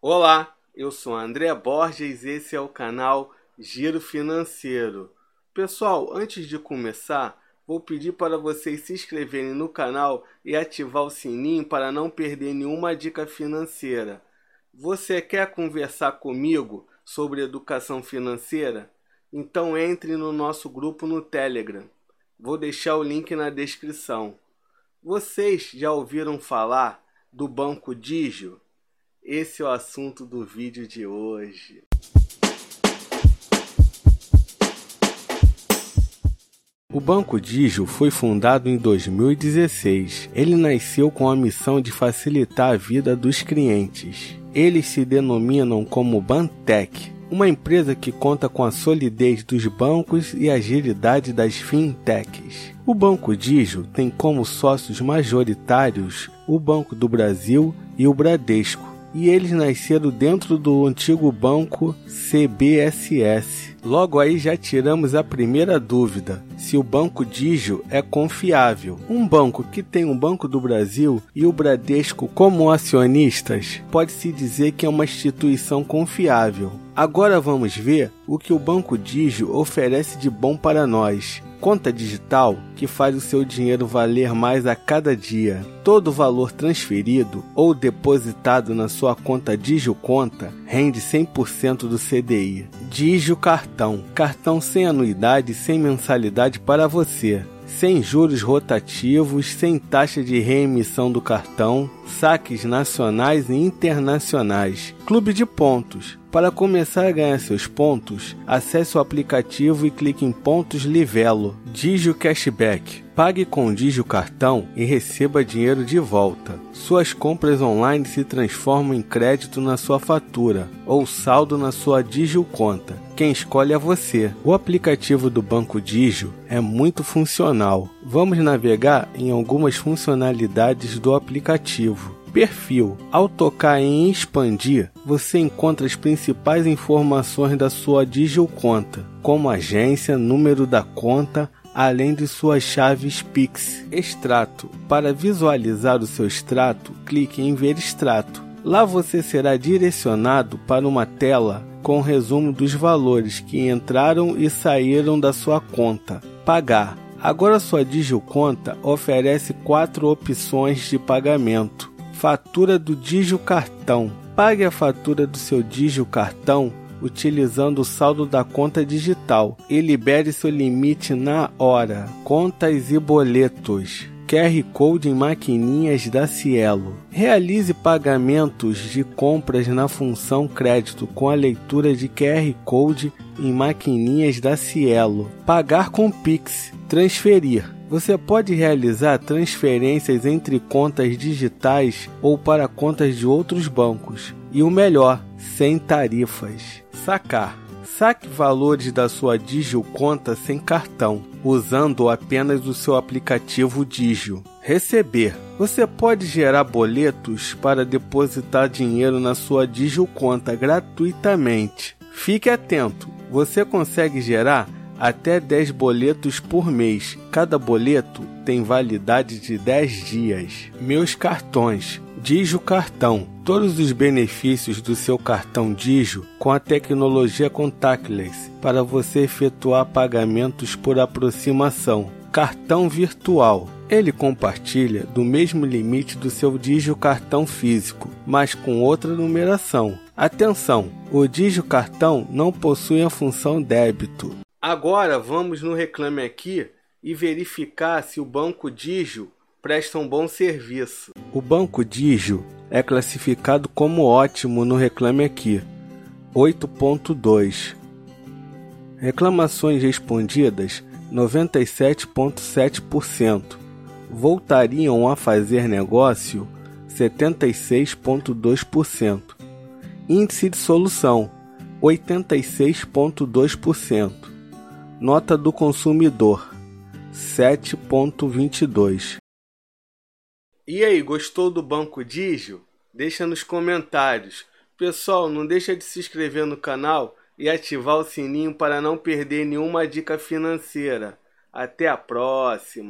Olá, eu sou André Borges e esse é o canal Giro Financeiro. Pessoal, antes de começar, vou pedir para vocês se inscreverem no canal e ativar o sininho para não perder nenhuma dica financeira. Você quer conversar comigo sobre educação financeira? Então entre no nosso grupo no Telegram. Vou deixar o link na descrição. Vocês já ouviram falar do Banco Digio? Esse é o assunto do vídeo de hoje. O Banco Digio foi fundado em 2016. Ele nasceu com a missão de facilitar a vida dos clientes. Eles se denominam como Bantec, uma empresa que conta com a solidez dos bancos e agilidade das fintechs. O Banco Digio tem como sócios majoritários o Banco do Brasil e o Bradesco e eles nasceram dentro do antigo banco CBSS. Logo aí já tiramos a primeira dúvida: se o Banco Digio é confiável. Um banco que tem o Banco do Brasil e o Bradesco como acionistas, pode-se dizer que é uma instituição confiável. Agora vamos ver o que o Banco Digio oferece de bom para nós. Conta digital que faz o seu dinheiro valer mais a cada dia. Todo valor transferido ou depositado na sua conta Digio Conta rende 100% do CDI. Digio Cartão. Cartão sem anuidade e sem mensalidade para você sem juros rotativos, sem taxa de reemissão do cartão, saques nacionais e internacionais. Clube de pontos. Para começar a ganhar seus pontos, acesse o aplicativo e clique em Pontos Livelo. Digio Cashback. Pague com Digio Cartão e receba dinheiro de volta. Suas compras online se transformam em crédito na sua fatura ou saldo na sua Digio conta. Quem escolhe é você. O aplicativo do Banco Digio é muito funcional. Vamos navegar em algumas funcionalidades do aplicativo. Perfil. Ao tocar em expandir, você encontra as principais informações da sua Digio conta, como agência, número da conta, além de suas chaves Pix. Extrato. Para visualizar o seu extrato, clique em ver extrato. Lá você será direcionado para uma tela com resumo dos valores que entraram e saíram da sua conta. Pagar. Agora sua Digio Conta oferece quatro opções de pagamento Fatura do Digio Cartão. Pague a fatura do seu Digio Cartão utilizando o saldo da conta digital e libere seu limite na hora. Contas e boletos. QR Code em maquininhas da Cielo. Realize pagamentos de compras na função crédito com a leitura de QR Code em maquininhas da Cielo. Pagar com Pix. Transferir você pode realizar transferências entre contas digitais ou para contas de outros bancos. E o melhor, sem tarifas. Sacar. Saque valores da sua Digio conta sem cartão, usando apenas o seu aplicativo Digio. Receber. Você pode gerar boletos para depositar dinheiro na sua Digio conta gratuitamente. Fique atento, você consegue gerar até 10 boletos por mês. Cada boleto tem validade de 10 dias. Meus cartões. Digio Cartão. Todos os benefícios do seu cartão Digio com a tecnologia contactless para você efetuar pagamentos por aproximação. Cartão virtual. Ele compartilha do mesmo limite do seu Digio cartão físico, mas com outra numeração. Atenção! O Digio cartão não possui a função débito. Agora vamos no Reclame Aqui e verificar se o Banco Digio presta um bom serviço. O Banco Digio é classificado como ótimo no Reclame Aqui, 8.2. Reclamações respondidas 97.7%. Voltariam a fazer negócio 76.2%. Índice de solução 86.2%. Nota do consumidor 7.22. E aí, gostou do Banco Digio? Deixa nos comentários. Pessoal, não deixa de se inscrever no canal e ativar o sininho para não perder nenhuma dica financeira. Até a próxima!